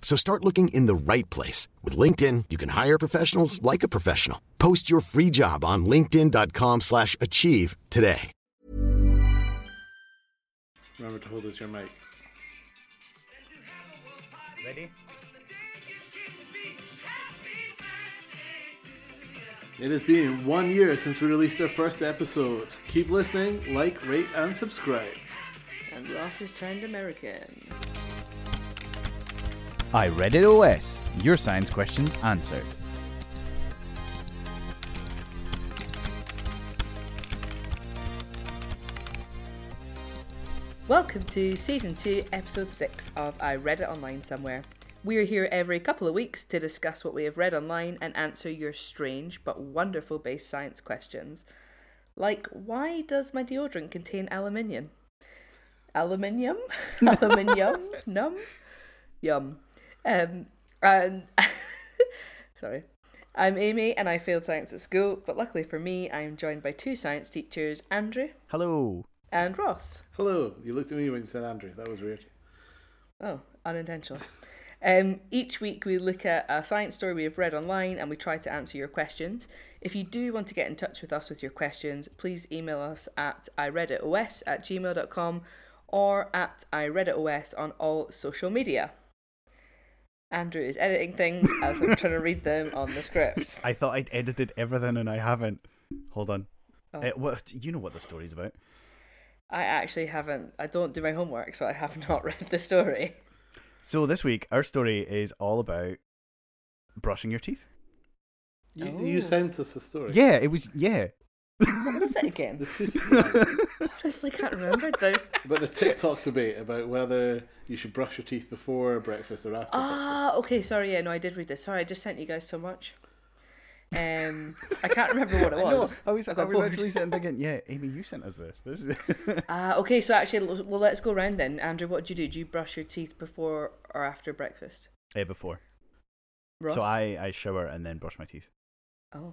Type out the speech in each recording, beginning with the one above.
So start looking in the right place. With LinkedIn, you can hire professionals like a professional. Post your free job on linkedin.com slash achieve today. Remember to hold it to your mic. Ready? It has been one year since we released our first episode. Keep listening, like, rate, and subscribe. And Ross has turned American. I read it OS. Your science questions answered. Welcome to season 2, episode 6 of I Read It Online Somewhere. We're here every couple of weeks to discuss what we have read online and answer your strange but wonderful base science questions. Like, why does my deodorant contain aluminium? Aluminium? aluminium? Num? Yum. Um, and sorry. I'm Amy and I failed science at school, but luckily for me, I am joined by two science teachers, Andrew Hello. and Ross. Hello. You looked at me when you said Andrew. That was weird. Oh, unintentional. Um, each week we look at a science story we have read online and we try to answer your questions. If you do want to get in touch with us with your questions, please email us at ireaditos at gmail.com or at ireaditos on all social media. Andrew is editing things as I'm trying to read them on the script. I thought I'd edited everything and I haven't. Hold on. Oh. Uh, what, you know what the story's about. I actually haven't, I don't do my homework, so I have not read the story. So this week, our story is all about brushing your teeth. You, Oh. you sent us the story. Yeah, it was. Yeah. What was it again? The again? tooth- I honestly, can't remember. The... but the TikTok debate about whether you should brush your teeth before breakfast or after Ah, okay, sorry, yeah, no, I did read this. Sorry, I just sent you guys so much. Um, I can't remember what it I know. was. I was. I, got was bored. actually sitting thinking, yeah, Amy, you sent us this. This is. Ah, okay, so actually, well, let's go round then. Andrew, what do you do? Do you brush your teeth before or after breakfast? uh, before. Ross? So I I shower and then brush my teeth. Oh,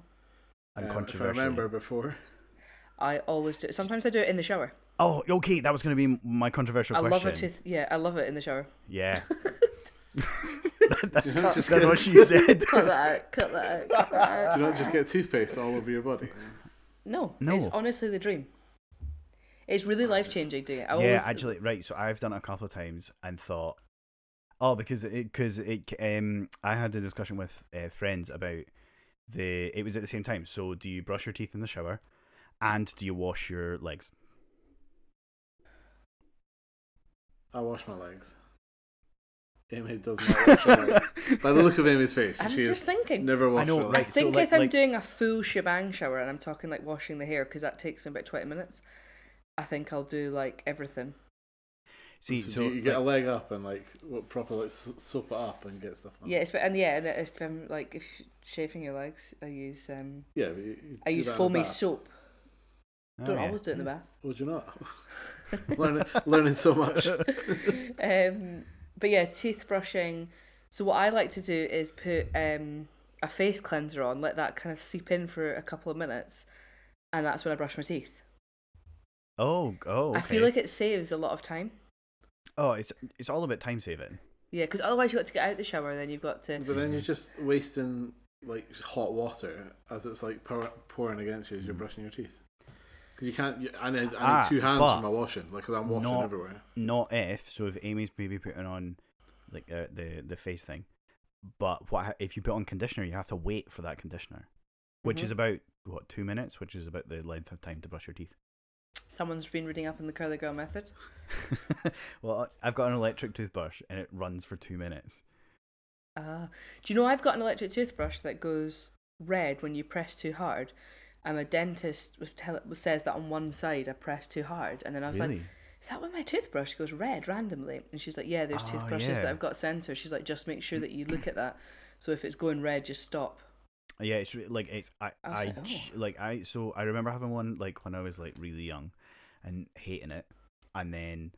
And Um, if I remember before. I always do. Sometimes I do it in the shower. Oh, okay. That was going to be my controversial I question. love a tooth. Yeah, I love it in the shower. Yeah. Do you not just That's get, what she said. Cut that out. Cut that out. Cut that out. Do you not just get toothpaste all over your body? No, No. it's honestly the dream. It's really life changing doing it. I yeah, always, actually, right. So I've done it a couple of times and thought, oh, because it because it um I had a discussion with uh, friends about the it was at the same time. So do you brush your teeth in the shower, and do you wash your legs? I wash my legs. Amy does not wash her legs. By the look of Amy's face, I'm she just has thinking. never washed know, her I right, legs. so, think like- if I'm like- doing a full shebang shower and I'm talking like washing the hair because that takes me about twenty minutes, I think I'll do like everything. See, so, so, you, you get a leg up and like what proper like soap it up and get stuff on. Yeah, it's, and yeah, and if I'm like if shaving your legs, I use um yeah. but you- you I use that in the foamy soap. Oh, Don't yeah. always do it in the bath. Would you not? learning, learning so much. um, but yeah, teeth brushing. So what I like to do is put um, a face cleanser on, let that kind of seep in for a couple of minutes, and that's when I brush my teeth. Oh, oh. I feel like it saves a lot of time. Oh, it's it's all about time saving. Yeah, because otherwise you've got to get out the shower, and then you've got to. But then you're just wasting like hot water as it's like pour, pouring against you as Mm. you're brushing your teeth. Because you can't. I need, I need Ah, two hands for my washing, like because I'm washing not- everywhere. Not if. So if Amy's maybe putting on like uh, the the face thing, but what if you put on conditioner? You have to wait for that conditioner, which Mhm. is about what two minutes, which is about the length of time to brush your teeth. Someone's been reading up on the curly girl method. well, I- I've got an electric toothbrush and it runs for two minutes. Ah, do you know I've got an electric toothbrush that goes red when you press too hard? Um, and my dentist was tell says that on one side I press too hard, and then I was really? like, "Is that why my toothbrush goes red randomly?" And she's like, "Yeah, there's Oh, ah, toothbrushes yeah. that have got sensors." She's like, "Just make sure mm. that you look at that. So if it's going red, just stop." Yeah, it's like it's I I I, like, "Oh." like I so I remember having one like when I was like really young, and hating it, and then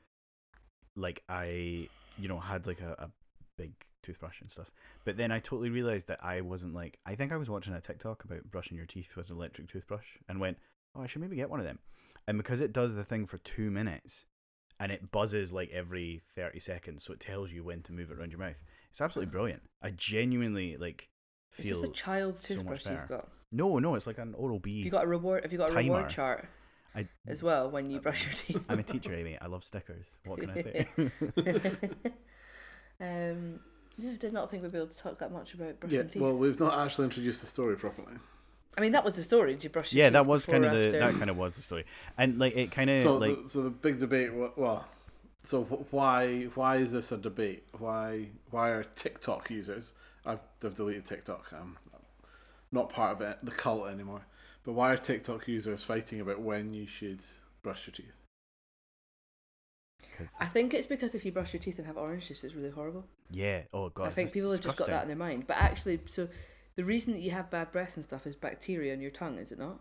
like I you know had like a, a big toothbrush and stuff, but then I totally realized that I wasn't like I think I was watching a TikTok about brushing your teeth with an electric toothbrush and went oh I should maybe get one of them, and because it does the thing for two minutes, and it buzzes like every thirty seconds, so it tells you when to move it around your mouth. It's absolutely brilliant. I genuinely like Is feel this a child's so toothbrush you've got? no, no, it's like an Oral B. Have you got a reward? Have you got a timer. reward chart I, as well when you brush your teeth? I'm a teacher, Amy. I love stickers. What can I say? um, yeah, I did not think we'd be able to talk that much about brushing Yeah, teeth. well, we've not actually introduced the story properly. I mean, that was the story. Did you brush your yeah, teeth that was kind of the after? that kind of was the story, and like it kind of So, like the, so the big debate. Well, so why why is this a debate? Why why are TikTok users? I've, I've deleted TikTok. I'm not part of it, the cult anymore. But why are TikTok users fighting about when you should brush your teeth? 'Cause- I think it's because if you brush your teeth and have orange juice, it's really horrible. yeah. Oh god, I think people have just got that in their mind. But actually, so the reason that you have bad breath and stuff is bacteria in your tongue, is it not?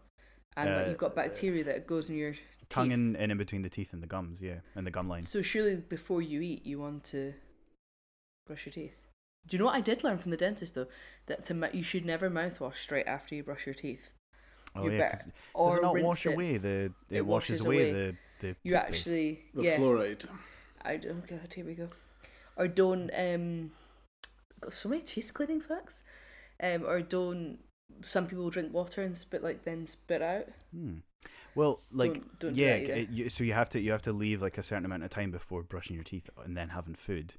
And like Uh, you've got bacteria that goes in your tongue teeth. in, and in between the teeth and the gums, yeah, and the gum line. So surely before you eat, you want to brush your teeth. Do you know what I did learn from the dentist though? That to you should never mouthwash straight after you brush your teeth. Oh you yeah, better- or does it not wash it. away the? It, It washes, washes away, away. the the. You toothpaste. actually, The yeah. fluoride. I don't. Oh God, here we go. Or don't. Um, got so many teeth cleaning facts. Um, or don't. Some people drink water and spit like then spit out. Hmm. Well, like Don't- don't yeah, that either. it, you, so you have to you have to leave like a certain amount of time before brushing your teeth and then having food,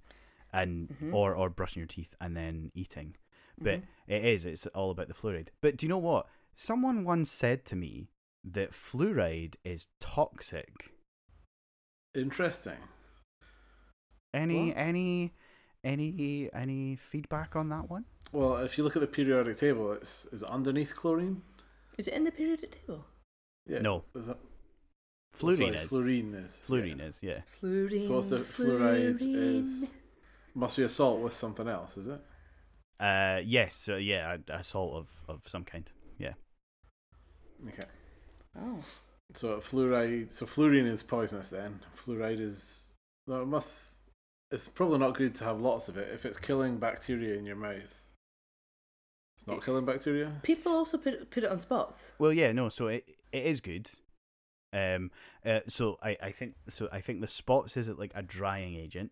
and Mhm. or or brushing your teeth and then eating. But Mhm. it is it's all about the fluoride. But do you know what? Someone once said to me that fluoride is toxic. Interesting. Any What? any any any feedback on that one? Well, if you look at the periodic table, it's is it underneath chlorine? Is it in the periodic table? Yeah. No. Is it, Fluorine sorry, is. Fluorine is. Fluorine yeah. is, yeah. Fluorine. So what's the fluoride fluorine. is? Must be a salt with something else, is it? Uh, yes, so yeah, a, a salt of, of some kind. Yeah. Okay. Oh. So fluoride. So fluorine is poisonous. Then fluoride is. No, it must. It's probably not good to have lots of it if it's killing bacteria in your mouth. It's not killing bacteria. People also put it, put it on spots. Well, yeah, no, so it it is good. Um, uh, so I, I think so I think the spots is it like a drying agent,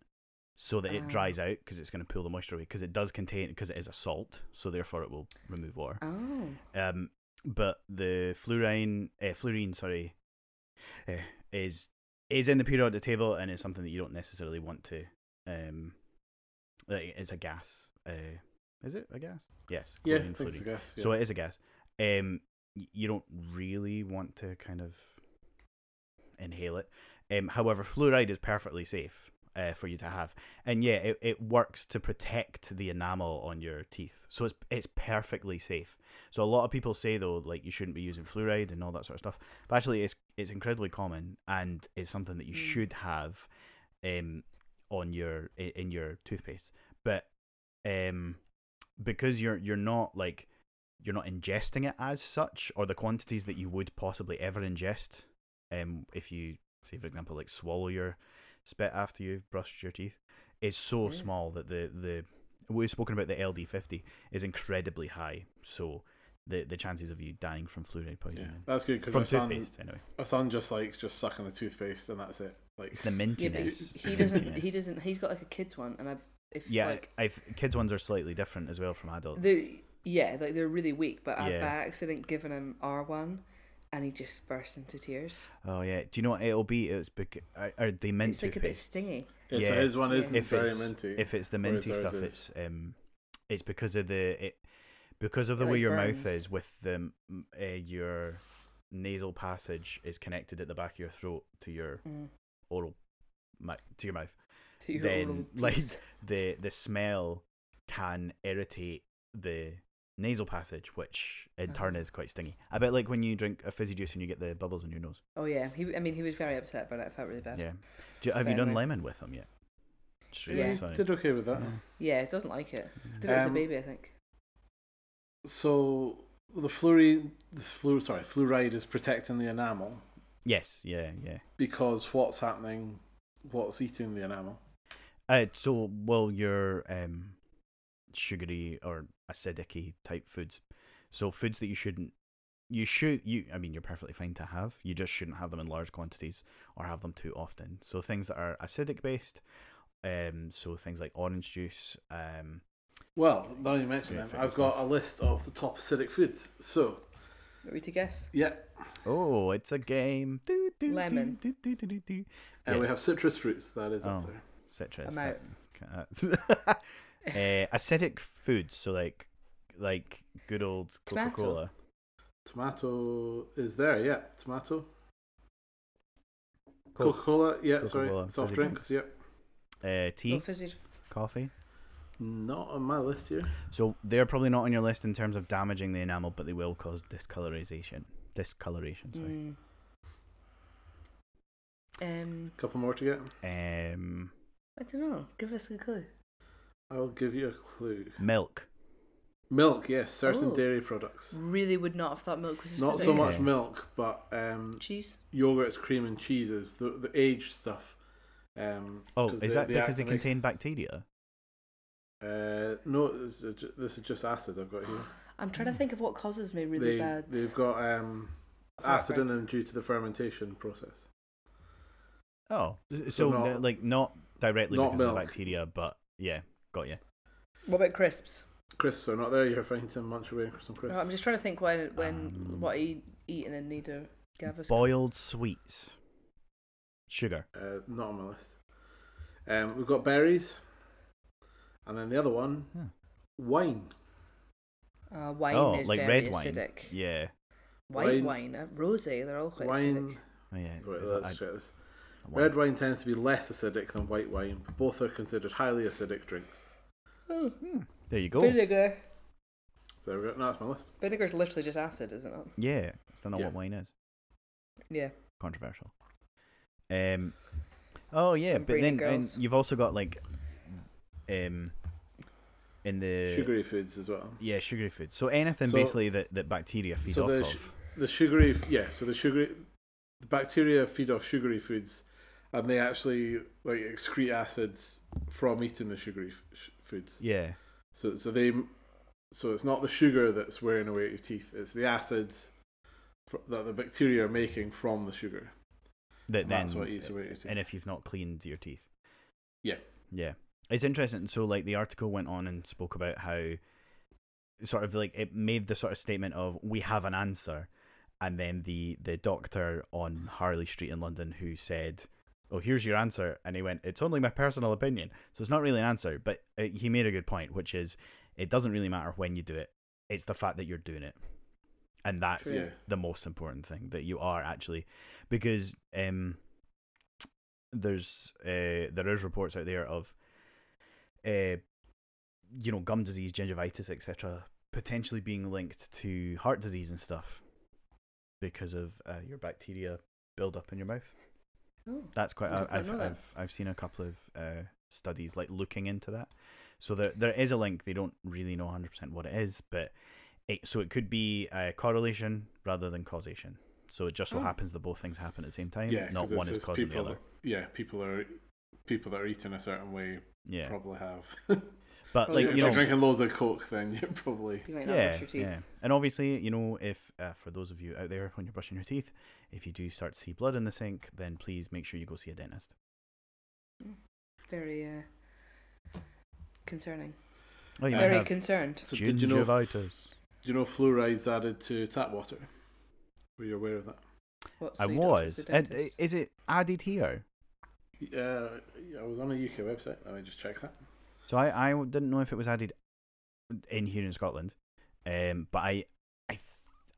so that it Ah. dries out because it's going to pull the moisture away because it does contain because it is a salt, so therefore it will remove water. Oh. Um, but the fluorine, uh, fluorine, sorry, uh, is is in the periodic table and is something that you don't necessarily want to. Um, like, it's a gas. Uh, is it a gas? Yes. Yeah, I it's a gas. Yeah. So it is a gas. Um, you don't really want to kind of inhale it. Um, however, fluoride is perfectly safe uh, for you to have, and yeah, it, it works to protect the enamel on your teeth. So it's it's perfectly safe. So a lot of people say though, like you shouldn't be using fluoride and all that sort of stuff, but actually it's it's incredibly common and it's something that you Mm. should have um on your in your toothpaste. But um because you're you're not like you're not ingesting it as such or the quantities that you would possibly ever ingest um if you say for example like swallow your spit after you've brushed your teeth is so Yeah. small that the the we've spoken about the LD50 is incredibly high so the the chances of you dying from fluoride yeah, poisoning that's good because from my son, toothpaste anyway my son just likes just sucking the toothpaste and that's it. Like it's the Yeah, mintiness but he, It's he doesn't. He doesn't. He's got like a kids one, and I. If yeah like I've, kids ones are slightly different as well from adults the yeah, like they're really weak. But I've by accident given him R one, and he just burst into tears. oh yeah do you know what it'll be it's because are, are they mint it's like a bit toothpaste? stingy. yeah, yeah. so his one isn't if very minty. if it's the minty ours stuff, it's um, it's because of the it because of It, the way like, your burns. mouth is with the uh, your nasal passage is connected at the back of your throat to your Mm. oral, to your mouth, To your then oral like piece. the the smell can irritate the nasal passage, which in turn Oh. is quite stingy. A bit like when you drink a fizzy juice and you get the bubbles in your nose. Oh yeah, he. I mean, he was very upset about it. I felt really bad. Yeah. Do you, have But you done anyway. lemon with him yet? Just Yeah. realised, sorry. Did okay with that. Yeah. Yeah, it doesn't like it. Did it as a Um, baby, I think. So the fluoride, the flu, sorry, fluoride is protecting the enamel Yes. Yeah. Yeah. because what's happening, what's eating the enamel. Uh, so, well, your um, sugary or acidic type foods. So, foods that you shouldn't, you should, you, I mean, you're perfectly fine to have. You just shouldn't have them in large quantities or have them too often. So, things that are acidic based, um, so things like orange juice, um, Well, now you mention them, I've got a list of the top acidic foods. So, Are we to guess? yeah, oh, it's a game. Do, do, do, Lemon. Do, do, do, do, do. and Yeah. we have citrus fruits. That is Oh. up there. citrus. I'm out. that- uh, acidic foods, so like, like good old Coca Cola. Tomato is there. Yeah, tomato. Coca Cola. Yeah, Coca-Cola, sorry. Soft fizzy drinks. drinks. Yep. Uh, tea, fizzy. coffee. Not on my list here. So they're probably not on your list in terms of damaging the enamel, but they will cause discolorization. Discoloration, sorry. Mm. Um, couple more to get. Um, I don't know. Give us a clue. I'll give you a clue. milk. Milk, yes, certain Oh. dairy products. Really would not have thought milk was. Not acidic. so much Yeah. milk, but um, cheese. yogurts, cream, and cheeses. The the aged stuff. Um, Oh, 'cause is they- that they because they activate- contain bacteria? Uh, no, this is, ju- this is just acid I've got here. I'm trying to think of what causes me really they bad. they've got um, acid in them due to the fermentation process. Oh, so, So n- not- like not directly not because of the milk. bacteria, but yeah, got you. What about crisps? Crisps are not there. You're fine to munch away for some crisps. Oh, I'm just trying to think when when Um, what I eat and then need to give us. Boiled sweets, sugar. Uh, not on my list. Um, we've got berries, and then the other one, Hmm. wine. Uh, wine oh, is like very red wine. acidic. Yeah. White Wine- wine, uh, rosé, they're all quite wine. acidic. Oh yeah. Right, that- let's I- check this. Red wine tends to be less acidic than white wine, but both are considered highly acidic drinks. Oh, There you go. vinegar. So there we go. No, that's my list. Vinegar's literally just acid, isn't it? Yeah, still not Yeah. what wine is. Yeah. Controversial. Um. Oh yeah, Some but then Brina and girls. you've also got like, um, in the Sugary foods as well. Yeah, sugary food. So anything So- basically that, that bacteria feed so off the of. sh- The sugary, yeah. So the sugary, the bacteria feed off sugary foods, and they actually like excrete acids from eating the sugary f- sh- foods. yeah. So so they, so it's not the sugar that's wearing away at your teeth. It's the acids fr- that the bacteria are making from the sugar. That then, that's what eats away your teeth. and if you've not cleaned your teeth. Yeah. Yeah. It's interesting. So, like, the article went on and spoke about how sort of like it made the sort of statement of we have an answer, and then the the doctor on Harley Street in London who said, "Oh, here's your answer," and he went, "It's only my personal opinion, so it's not really an answer." But uh, he made a good point, which is it doesn't really matter when you do it; it's the fact that you're doing it, and that's Yeah. the most important thing that you are actually, because um, there's uh there is reports out there of uh you know gum disease, gingivitis, etc. potentially being linked to heart disease and stuff because of uh, your bacteria build up in your mouth. Oh. That's quite. I've, I've, that. I've I've seen a couple of uh, studies like looking into that. So there there is a link. They don't really know 100 percent what it is, but it so it could be a correlation rather than causation. So it just so Oh. happens that both things happen at the same time. yeah, not one is it's causing the other. Yeah, people are people that are eating a certain way Yeah, probably have. but Well, like you're if you you're know, drinking loads of coke, then you're probably You might not yeah, brush your teeth. yeah. And obviously, you know, if uh, for those of you out there when you're brushing your teeth, if you do start to see blood in the sink, then please make sure you go see a dentist. Very uh, concerning. Oh, you Very concerned. So did you know? gingivitis. Do you know fluoride's added to tap water? Were you aware of that? What, I so you was. to And, uh, is it added here? Uh, I was on a UK website and I just checked that. So I, I didn't know if it was added in here in Scotland, um, but I,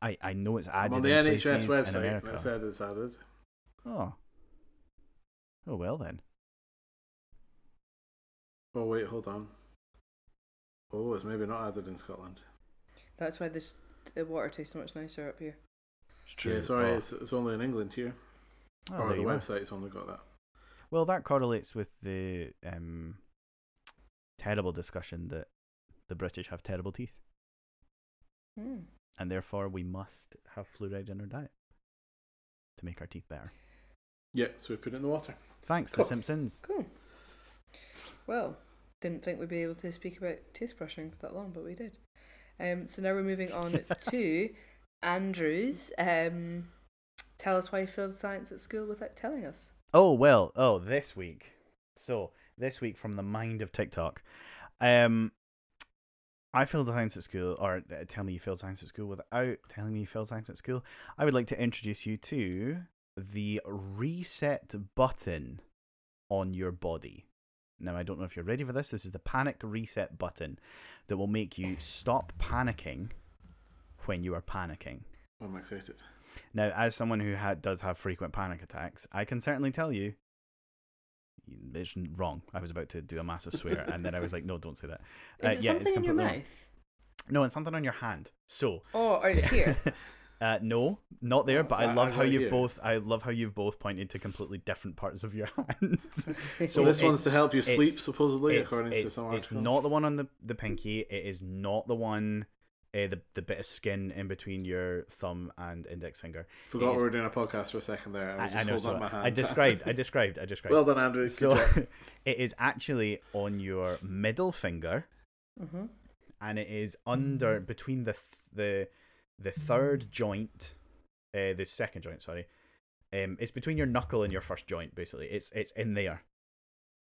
I, I I know it's I'm added on the in NHS places website and it said it's added. Oh. Oh well then. Oh wait, hold on. Oh, it's maybe not added in Scotland. That's why this the water tastes so much nicer up here. It's Yeah, sorry, Oh. it's, it's only in England here. Oh, or the website's only got that. Well, that correlates with the um, terrible discussion that the British have terrible teeth, Mm. And therefore we must have fluoride in our diet to make our teeth better. Yeah, so we put it in the water. Thanks, Cool. The Simpsons. Cool. Well, didn't think we'd be able to speak about toothbrushing for that long, but we did. Um, so now we're moving on to Andrews. Um, tell us why you failed science at school without telling us. Oh well. Oh, this week. So this week from the mind of TikTok, um, I failed science at school, or uh, tell me you failed science at school without telling me you failed science at school. I would like to introduce you to the reset button on your body. Now, I don't know if you're ready for this. This is the panic reset button that will make you stop panicking when you are panicking. I'm excited. Now, as someone who ha- does have frequent panic attacks, I can certainly tell you it's wrong. I was about to do a massive swear, and then I was like, "No, don't say that." Is Uh, it yeah, something it's in your completely wrong. mouth? No, it's something on your hand. So, Oh, or it's here. uh, no, not there. But I I- love I how you've here. both. I love how you've both pointed to completely different parts of your hand. So so this one's to help you sleep, supposedly, it's, according to it's, some it's not the one on the the pinky. It is not the one. Uh, the the bit of skin in between your thumb and index finger. Forgot It is- we were doing a podcast for a second there. I, was I, I just know. holding So up my hand. I described. I described. I described. well done, Andrew. So job. it is actually on your middle finger, hmm and it is under between the the the third joint, uh, the second joint. Sorry, um, it's between your knuckle and your first joint. Basically, it's it's in there.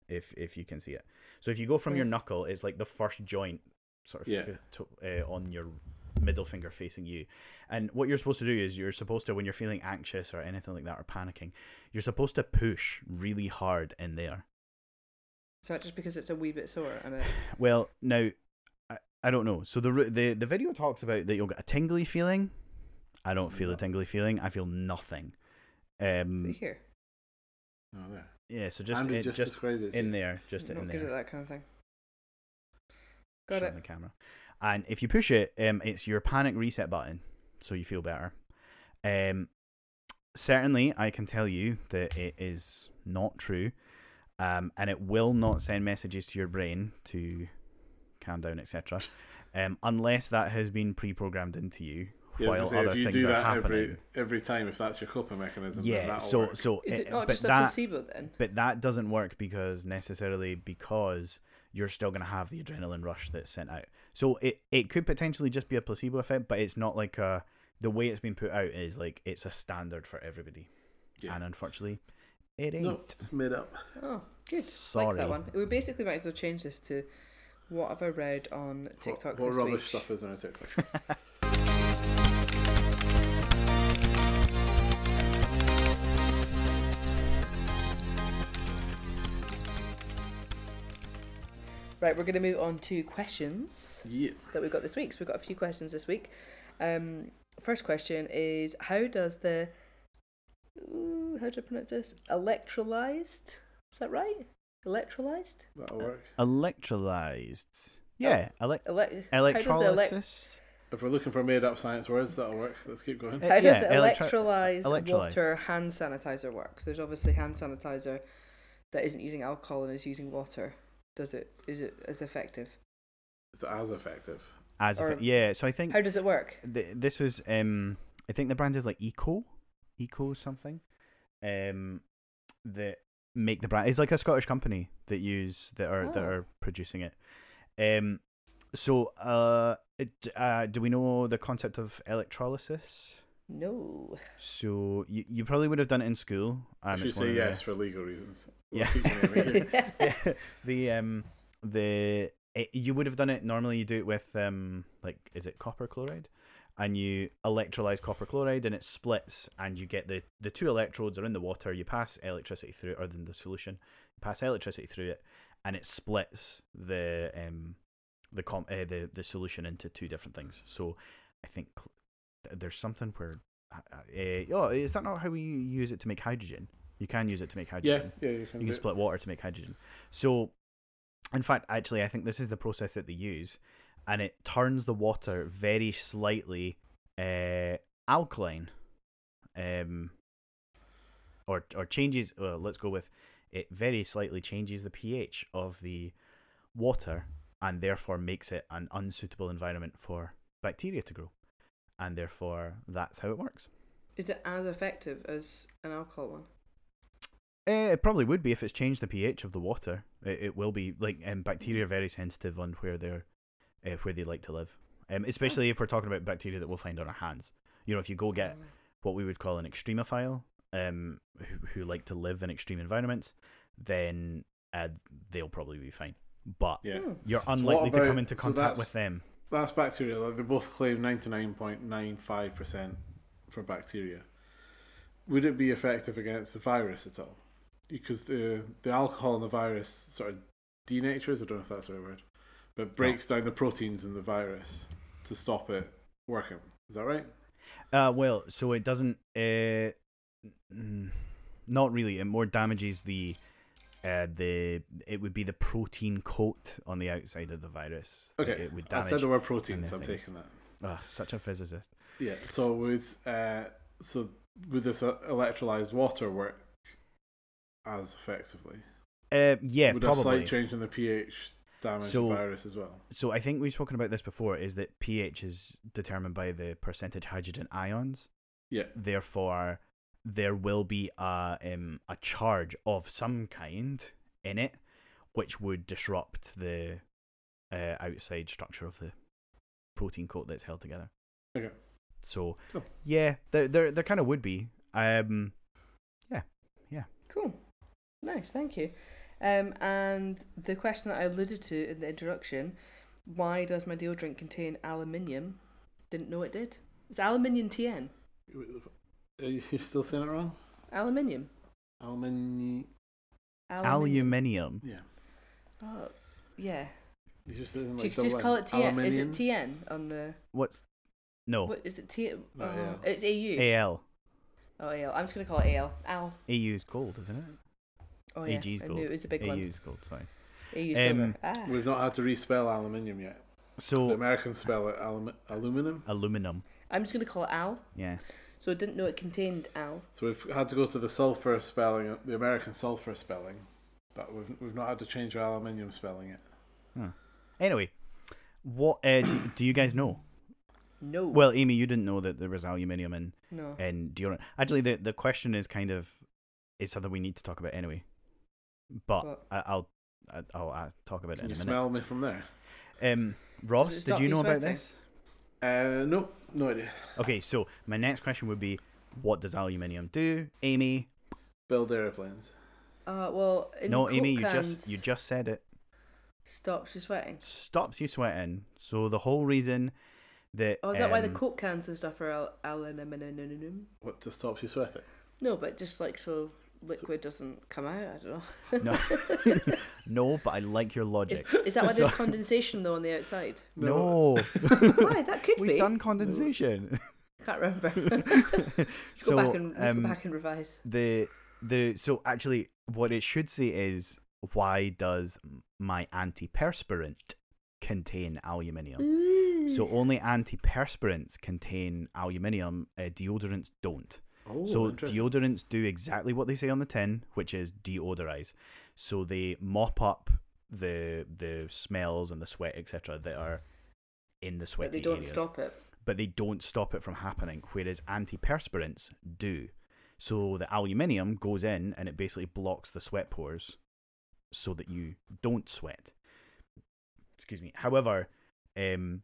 If if you can see it, so if you go from your Mm. knuckle, it's like the first joint, sort of Yeah. fi- to, uh, on your middle finger facing you. And what you're supposed to do is you're supposed to when you're feeling anxious or anything like that or panicking, you're supposed to push really hard in there. So just because it's a wee bit sore and it, Well, now I, I don't know. So the the the video talks about that you'll get a tingly feeling. I don't feel a tingly feeling. I feel nothing. Um, here. Oh, there. yeah. So just Andrew it- just, just described it. in there, just Not in good there. at that kind of thing. Got it. on the camera. And if you push it, um, it's your panic reset button, so you feel better. Um, certainly, I can tell you that it is not true, um, and it will not send messages to your brain to calm down, etc. Um, unless that has been pre-programmed into you Yeah, while was gonna say, other if you things do are that happening. every every time, if that's your coping mechanism, yeah, that'll so work. so Is it uh, not but just a that placebo then? but that doesn't work because necessarily because you're still going to have the adrenaline rush that's sent out. So it it could potentially just be a placebo effect, but it's not like a the way it's been put out is like it's a standard for everybody. Yeah. And unfortunately, it ain't. no, it's made up. Oh, good. Like Sorry. that one. We basically might as well change this to what have I read on TikTok What, what this rubbish week? stuff is on TikTok? Right, we're going to move on to questions yeah. that we've got this week. So we've got a few questions this week. Um, first question is how does the ooh, how do I pronounce this? Electrolyzed? Is that right? Electrolyzed? That'll work. Electrolyzed. Yeah, ele- Ele- how elec- electrolysis. If we're looking for made up science words, that'll work. Let's keep going. How does yeah, the electrolyzed, electrolyzed. water hand sanitizer work? So there's obviously hand sanitizer that isn't using alcohol and is using water. Does it is it as effective? It's as effective. As Or- if, yeah, so I think How does it work? th- this was um I think the brand is like Eco, Eco something, um that make the brand. It's like a Scottish company that use that are that Oh. are producing it. Um, so uh, it, uh, do we know the concept of electrolysis? No. So you you probably would have done it in school. I should say of the- yes for legal reasons. We're Yeah. teaching yeah, the um the it, you would have done it normally you do it with um like is it copper chloride and you electrolyze copper chloride and it splits and you get the the two electrodes are in the water you pass electricity through it or in the solution you pass electricity through it and it splits the um the com- uh, the the solution into two different things so i think cl- th- there's something where. Uh, uh, oh, is that not how we use it to make hydrogen? You can use it to make hydrogen. yeah, yeah you can. you can it. split water to make hydrogen. So, in fact, actually, I think this is the process that they use, and it turns the water very slightly uh, alkaline, um, or or changes. Well, let's go with it. Very slightly changes the pH of the water, and therefore makes it an unsuitable environment for bacteria to grow, and therefore that's how it works. Is it as effective as an alcohol one? Eh, it probably would be if it's changed the pH of the water. It, it will be like um, bacteria are very sensitive on where they're uh, where they like to live, um, especially if we're talking about bacteria that we'll find on our hands. You know, if you go get what we would call an extremophile, um, who, who like to live in extreme environments, then uh, they'll probably be fine. But Yeah. Hmm. you're what unlikely to come into contact that's- with them. That's bacteria. Like they both claim ninety nine point nine five percent for bacteria. Would it be effective against the virus at all? Because the the alcohol in the virus sort of denatures. I don't know if that's the right word, but breaks down the proteins in the virus to stop it working. Is that right? Uh, well, so it doesn't. Uh, not really. It more damages the. Uh, the it would be the protein coat on the outside of the virus. Okay. it would I damage. said the word proteins. the I'm things. taking that. Ugh, such a physicist. Yeah. So would uh, so would this uh, electrolyzed water work as effectively? Uh, yeah, would a slight change in the pH damage So- the virus as well? So I think we've spoken about this before. Is that pH is determined by the percentage hydrogen ions. Yeah. Therefore, there will be a um, a charge of some kind in it, which would disrupt the uh, outside structure of the protein coat that's held together. Okay. So, Cool. yeah, there there there kind of would be. Um, yeah, yeah. Cool. Nice, thank you. Um, and the question that I alluded to in the introduction, why does my deodorant contain aluminium? Didn't know it did. It's aluminium TN. Are you you're still saying it wrong? Aluminium. Aluminium. aluminium. Yeah. Oh, yeah. You just saying like you just call it TN? Is it TN on the? What's no What is it? T. No, oh, It's AU. AL? Oh, AL. I'm just gonna call it AL. Al. AU's gold, isn't it? Oh yeah. AG's I gold. knew it was a big one. AU's gold. Sorry. AU silver. Um, ah. We've not had to respell aluminium yet. So the Americans spell it alum- aluminum. aluminum. I'm just gonna call it Al. Yeah. So I didn't know it contained Al. So we've had to go to the sulfur spelling, the American sulfur spelling, but we've we've not had to change our aluminium spelling it. Anyway, what uh, do, do you guys know? No. Well, Amy, you didn't know that there was aluminium in no. in deodorant. Actually, the the question is kind of is something we need to talk about anyway. But What? I, I'll I- I'll uh, talk about Can it you in a minute. smell me from there? Um, Ross, did you you know about sweating? this? Uh, no, no idea. Okay, so my next question would be, what does aluminium do? Amy, Build airplanes. Uh, well, in no, Coke Amy, you just you just said it. stops you sweating. Stops you sweating. So the whole reason that Oh, is that why the um, Coke cans and stuff are al- aluminium? What to stop you sweating? No, but just like so liquid doesn't come out. I don't know. No, no, but I like your logic. is that why there's condensation though on the outside? No, Why? That could be we've done condensation. Can't remember. go so back and um, go back and revise. the the so actually what it should say is why does my antiperspirant contain aluminium? So only antiperspirants contain aluminium. Uh, deodorants don't. Oh, so deodorants do exactly what they say on the tin, which is deodorize. So they mop up the the smells and the sweat, etc., that are in the But they don't areas. stop it. But they don't stop it from happening, whereas antiperspirants do. So the aluminium goes in and it basically blocks the sweat pores, so that you don't sweat. Excuse me. However, um,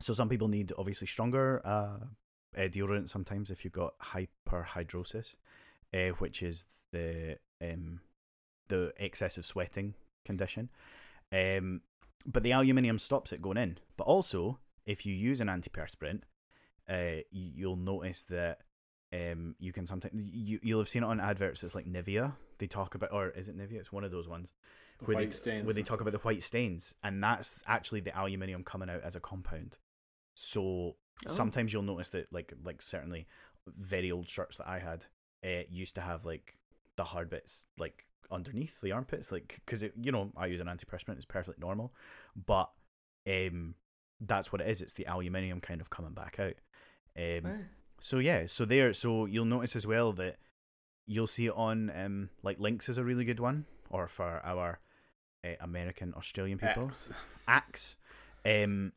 so some people need obviously stronger uh, uh, deodorant sometimes if you've got hyperhidrosis, uh, which is the um, the excessive sweating condition. Um, but the aluminium stops it going in. But also, if you use an antiperspirant, uh, you'll notice that um, you can sometimes you you'll have seen it on adverts. It's like Nivea. They talk about, or is it Nivea? It's one of those ones where white they, stains where they talk about the white stains, and that's actually the aluminium coming out as a compound. So Oh. Sometimes you'll notice that like like certainly very old shirts that I had uh, used to have like the hard bits like underneath the armpits, like because it, you know I use an antiperspirant, it's perfectly normal, but um that's what it is. It's the aluminium kind of coming back out. Um, Wow. so yeah, so there, so you'll notice as well that you'll see it on um like Lynx is a really good one, or for our uh, American Australian people, X. Axe. Um,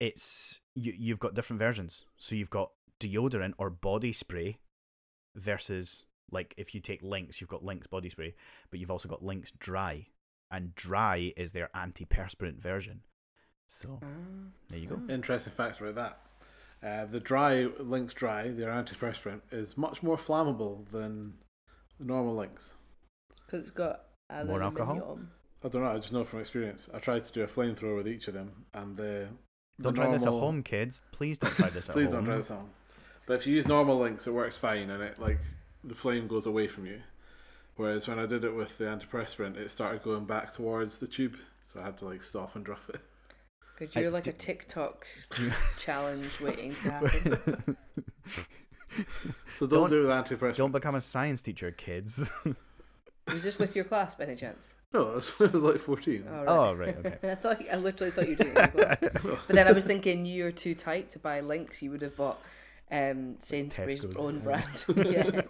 it's you. You've got different versions. So you've got deodorant or body spray versus like if you take Lynx, you've got Lynx body spray, but you've also got Lynx dry, and dry is their antiperspirant version. So Ah. there you go. Interesting fact about that. Uh, the dry Lynx Dry, their antiperspirant, is much more flammable than the normal Lynx. Because it's got More alcohol? aluminium. I don't know. I just know from experience. I tried to do a flamethrower with each of them, and the the Don't try this at home, kids. Please don't try this at Please home. Please don't try this at home. But if you use normal Lynx, it works fine, and it like the flame goes away from you. Whereas when I did it with the antiperspirant, it started going back towards the tube, so I had to like stop and drop it. Because I you're like d- a TikTok challenge waiting to happen. So don't, Don't- do it with antiperspirant. Don't become a science teacher, kids. Was this with your class by any chance? No, it was, like fourteen. Oh, Oh, right, okay. I thought I literally thought you were doing it in your class. But then I was thinking you're too tight to buy Lynx. You would have bought um, Sainsbury's Tesco's. own brand. yeah.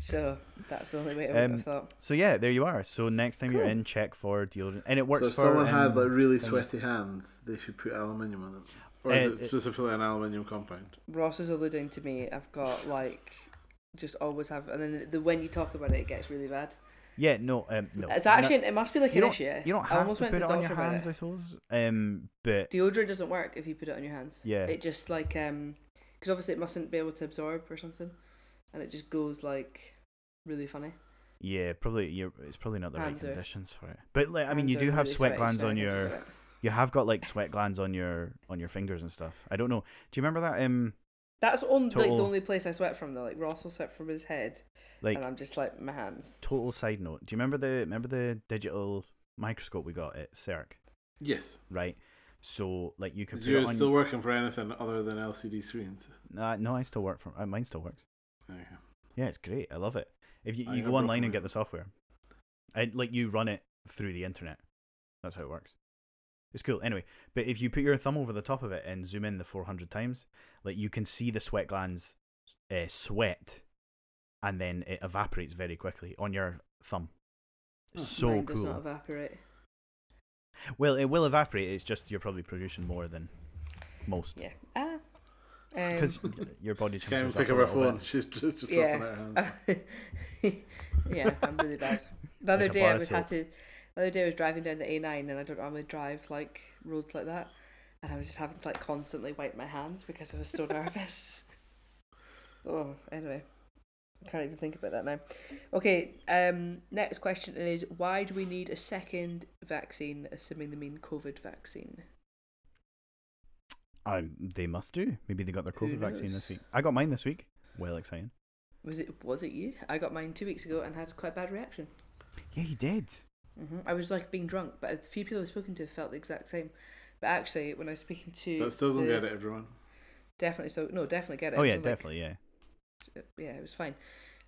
So that's the only way I would Um, have thought. so yeah, there you are. So next time you're in, check for deodorant, and it works So if for. someone had um, like really things. sweaty hands, they should put aluminium on them. Or Uh, is it- it specifically an aluminium compound? Ross is alluding to me. I've got like just always have, and then the when you talk about it, it gets really bad. Yeah, no, um, no. It's no- actually it must be like you an issue. you don't I have almost to went put to it the on your hands, it. I suppose. Um, but Deodorant doesn't work if you put it on your hands. Yeah. It just like um, because obviously it mustn't be able to absorb or something, and it just goes like really funny. yeah, probably you're. It's probably not the right Hands are- conditions for it. But like, I mean, you do have really sweat glands on your. You have got like sweat glands on your on your fingers and stuff. I don't know. Do you remember that? Um, That's on, like the only place I sweat from though. Like Ross will sweat from his head, like and I'm just like my hands. total side note. Do you remember the remember the digital microscope we got at CERC? Yes. Right. So like you can put You're it on. still working for anything other than LCD screens. Nah, no, I still work from. Uh, mine still works. Okay. Yeah, it's great. I love it. If you, you got go online and get the software, I like you run it through the internet. That's how it works. It's cool. Anyway, but if you put your thumb over the top of it and zoom in the 400 times, like you can see the sweat glands uh, sweat, and then it evaporates very quickly on your thumb. It's so Mine does not evaporate. Well, it will evaporate. It's just you're probably producing more than most Yeah. Ah. Um, because your body's She can't even pick up up a her little phone. bit. She's just dropping yeah. her hands. yeah, I'm really bad. The other Like day I of was had to. The other day I was driving down the A9 and I don't normally drive like roads like that, and I was just having to like constantly wipe my hands because I was so nervous. Oh, anyway, I can't even think about that now. Okay, um, next question is why do we need a second vaccine, assuming they mean COVID vaccine? Um, they must do. Maybe they got their COVID vaccine this week. I got mine this week. Well exciting. Was it was it you? I got mine two weeks ago and had quite a bad reaction. Yeah, you did. Hmm I was like being drunk, but a few people I've spoken to felt the exact same. But actually, when I was speaking to, But still don't the- get it, everyone. Definitely so. No, definitely get it. Oh It yeah, wasn't like- definitely. Yeah. yeah, it was fine.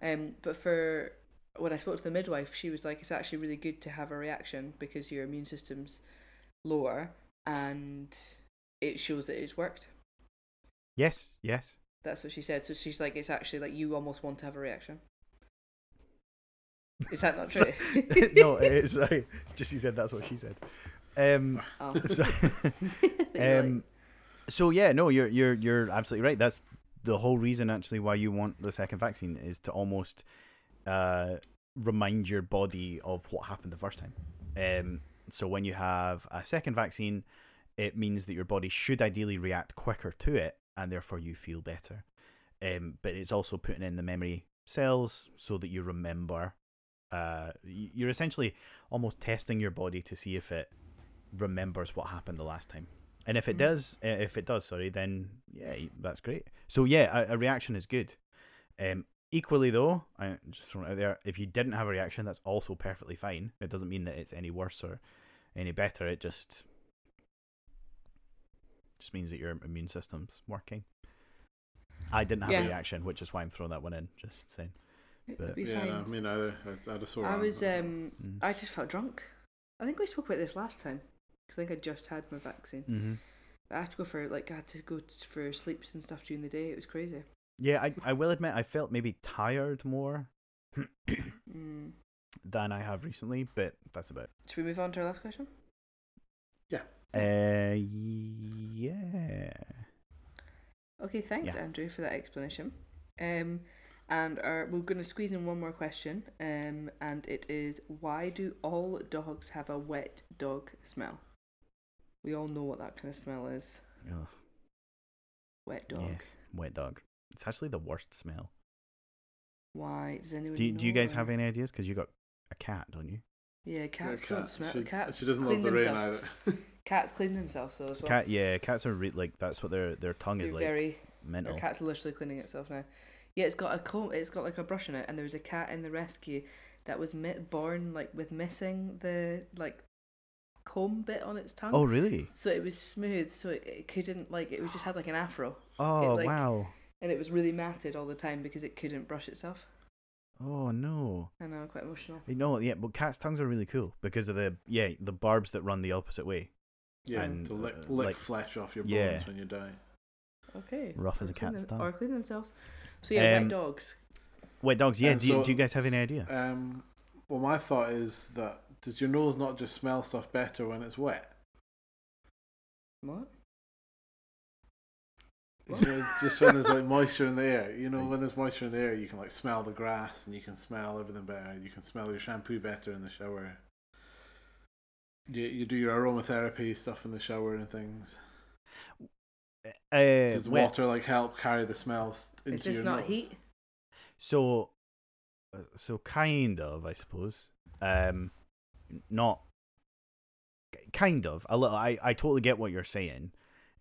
Um, but for when I spoke to the midwife, she was like, it's actually really good to have a reaction because your immune system's lower and it shows that it's worked. Yes. Yes. That's what she said. So she's like, it's actually like you almost want to have a reaction. Is that not true? no, it is. Sorry. Just she said that's what she said. Um. Oh. So, um. So yeah, no, you're you're you're absolutely right. That's the whole reason actually why you want the second vaccine is to almost uh remind your body of what happened the first time. Um. So when you have a second vaccine, it means that your body should ideally react quicker to it, and therefore you feel better. Um. But it's also putting in the memory cells so that you remember. Uh, you're essentially almost testing your body to see if it remembers what happened the last time. And if it Mhm. does, uh, if it does, sorry, then yeah, that's great. So yeah, a, a reaction is good. Um, equally though, I just throwing it out there, if you didn't have a reaction, that's also perfectly fine. It doesn't mean that it's any worse or any better. It just just means that your immune system's working. I didn't have Yeah. a reaction, which is why I'm throwing that one in. Just saying. It'd But- be Yeah, fine. no, me neither. I, I had a sore I was. Um, mm. I just felt drunk. I think we spoke about this last time. 'cause I think I just had my vaccine. hmm I had to go for like I had to go for sleeps and stuff during the day. It was crazy. Yeah, I I will admit I felt maybe tired more Mm. than I have recently, but that's about. It. Should we move on to our last question? yeah. Uh, yeah. Okay, thanks Yeah. Andrew for that explanation. Um, and our, we're going to squeeze in one more question. Um, and it is why do all dogs have a wet dog smell? We all know what that kind of smell is. Ugh, Wet dog. yes, wet dog. It's actually the worst smell. Why does anyone? Do you, do you guys know? have any ideas? Because you got a cat, don't you? Yeah, cats Yeah, don't cat. smell. She, cats she doesn't clean love the rain themselves. either. Cats clean themselves though as well. Cat, yeah, cats are re- like that's what their their tongue They're is like very. mental. Our cat's literally cleaning itself now. Yeah, it's got a comb. It's got like a brush in it, and there was a cat in the rescue that was mi- born like with missing the like comb bit on its tongue. Oh really? So it was smooth, so it, it couldn't like it was just had like an afro, Oh like- wow. and it was really matted all the time because it couldn't brush itself. Oh no. I know, quite emotional. You know, yeah, but cats' tongues are really cool because of the yeah the barbs that run the opposite way. yeah, And, to lick, uh, lick like- flesh off your bones yeah. when you die. Okay. Rough as a clean cat's them- tongue. Or clean themselves. So yeah, Um, wet dogs. Wet dogs, yeah. And Do you, do you guys have any idea? Um, well, my thought is that does your nose not just smell stuff better when it's wet? What? You know, just when there's like moisture in the air. You know, when there's moisture in the air, you can like smell the grass and you can smell everything better. You can smell your shampoo better in the shower. You you do your aromatherapy stuff in the shower and things. Uh, Does wet- water like help carry the smells into Is this your not nose? heat? So, uh, so kind of, I suppose. Um, not kind of a little. I I totally get what you're saying.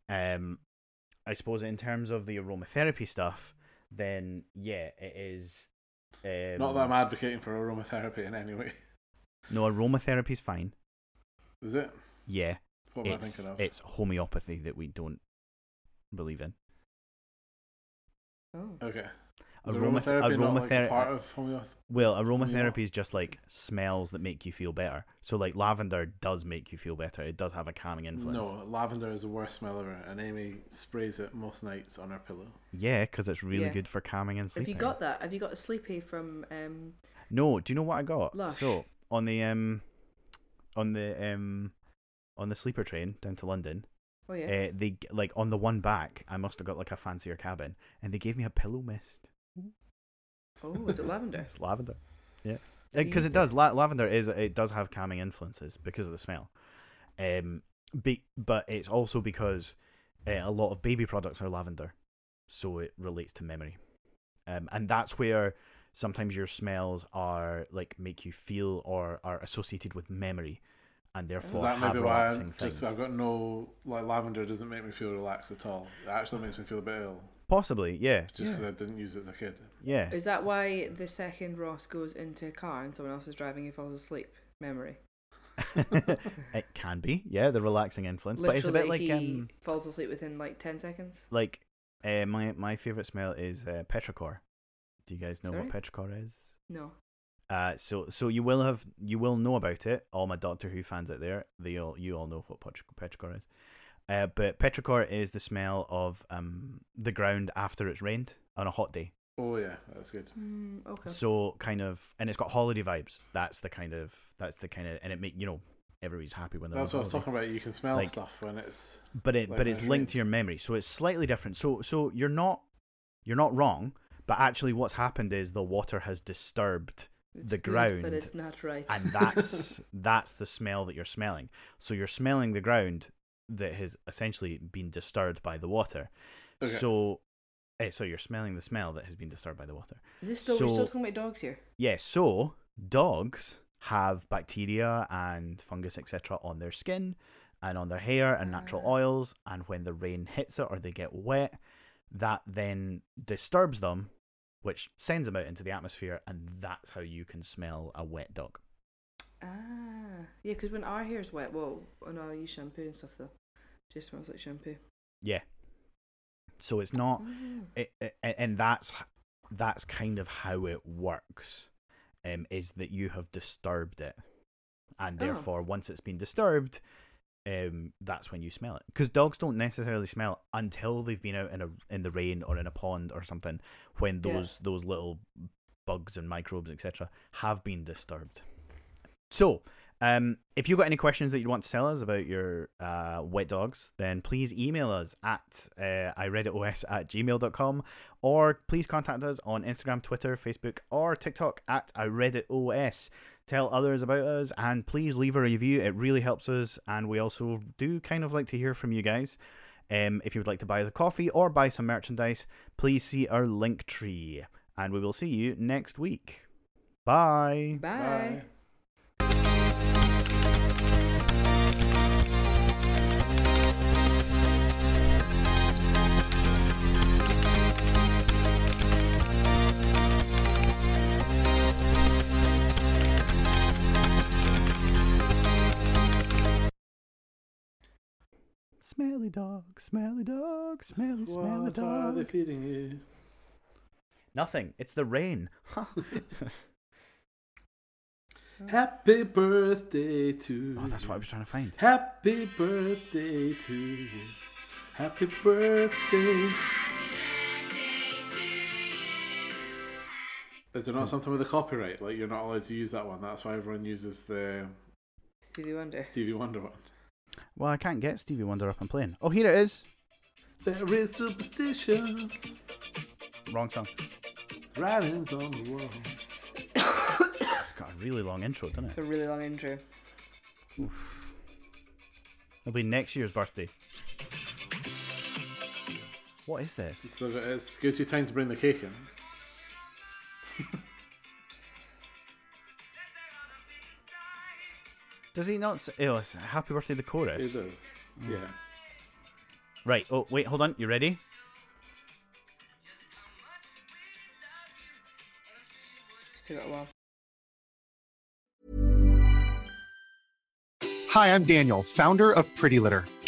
Um, I suppose in terms of the aromatherapy stuff, then yeah, it is. Um, Not that I'm advocating for aromatherapy in any way. No, aromatherapy is fine. Is it? Yeah, What am I thinking of? it's homeopathy that we don't believe in. Oh. Okay. Is Aromath- aromatherapy not like a part of homeopathy? Well, aromatherapy is just like smells that make you feel better. So like lavender does make you feel better. It does have a calming influence. No, lavender is the worst smell ever, and Amy sprays it most nights on her pillow. Yeah, because it's really Yeah. good for calming and sleeping. Have you got that? Have you got a sleepy from um No, do you know what I got? Lush. So on the um, on the um, on the sleeper train down to London, Oh yeah. uh, they like on the one back, I must have got like a fancier cabin, and they gave me a pillow mist. oh, is it lavender? It's lavender. Yeah, because it used does. La- lavender is it does have calming influences because of the smell. Um, be- but it's also because uh, a lot of baby products are lavender, so it relates to memory. Um, and that's where sometimes your smells are like make you feel or are associated with memory, and Is therefore that have maybe why relaxing I'm things. just I've got no like lavender doesn't make me feel relaxed at all. It actually makes me feel a bit ill, Possibly, yeah, just yeah, because I didn't use it as a kid. yeah. Is that why the second Ross goes into a car and someone else is driving, he falls asleep? Memory. it can be, yeah, the relaxing influence, but it's a bit like he um, falls asleep within like ten seconds. like uh, my my favorite smell is uh, petrichor. Do you guys know Sorry? what petrichor is? No. Uh, so so you will have you will know about it. All my Doctor Who fans out there, they all you all know what petri- petrichor is. Uh, but petrichor is the smell of um the ground after it's rained on a hot day. Oh yeah, that's good. Mm, okay. So kind of, and it's got holiday vibes. That's the kind of that's the kind of, and it make you know everybody's happy when they're That's on what I was talking about. You can smell Like- stuff when it's but it like but it's it's linked rained. to your memory so it's slightly different so so you're not you're not wrong but actually what's happened is the water has disturbed It's the good, ground but it's not right. and that's that's the smell that you're smelling so you're smelling the ground that has essentially been disturbed by the water Okay. so eh, so you're smelling the smell that has been disturbed by the water is this still we're still talking about dogs here? yeah so dogs have bacteria and fungus etc on their skin and on their hair and natural Ah. oils and when the rain hits it or they get wet that then disturbs them which sends them out into the atmosphere and that's how you can smell a wet dog Ah, yeah, because when our hair's wet, well, when I use shampoo and stuff though, it just smells like shampoo. yeah So it's not, it, it, and that's that's kind of how it works. Um, is that you have disturbed it, and Oh. therefore once it's been disturbed, um, that's when you smell it. Because dogs don't necessarily smell until they've been out in a in the rain or in a pond or something. When Yeah. those those little bugs and microbes etc. have been disturbed. So, um, if you've got any questions that you want to tell us about your uh, wet dogs, then please email us at uh, iRedditOS at gmail.com or please contact us on Instagram, Twitter, Facebook, or TikTok at iRedditOS. Tell others about us and please leave a review. It really helps us, and we also do kind of like to hear from you guys. Um, if you would like to buy us a coffee or buy some merchandise, please see our link tree. And we will see you next week. Bye. Bye. Smelly dog, smelly dog, smelly, smelly What are they dog. feeding you? Nothing. It's the rain. Happy birthday to you. oh, that's what I was trying to find. Happy birthday to you. Happy birthday. Is there not hmm. something with the copyright? Like you're not allowed to use that one. That's why everyone uses the Stevie Wonder. Stevie Wonder one. Well, I can't get Stevie Wonder up and playing. Oh, here it is. There is superstition Wrong song. writings on the wall. It's got a really long intro, doesn't it? It's it? a really long intro. It'll be next year's birthday. What is this? So it gives you time to bring the cake in. Does he not say, oh, it's Happy Birthday, the chorus? It does. Mm. Yeah. Right, oh, wait, hold on. You ready? Took a while. Hi, I'm Daniel, founder of Pretty Litter.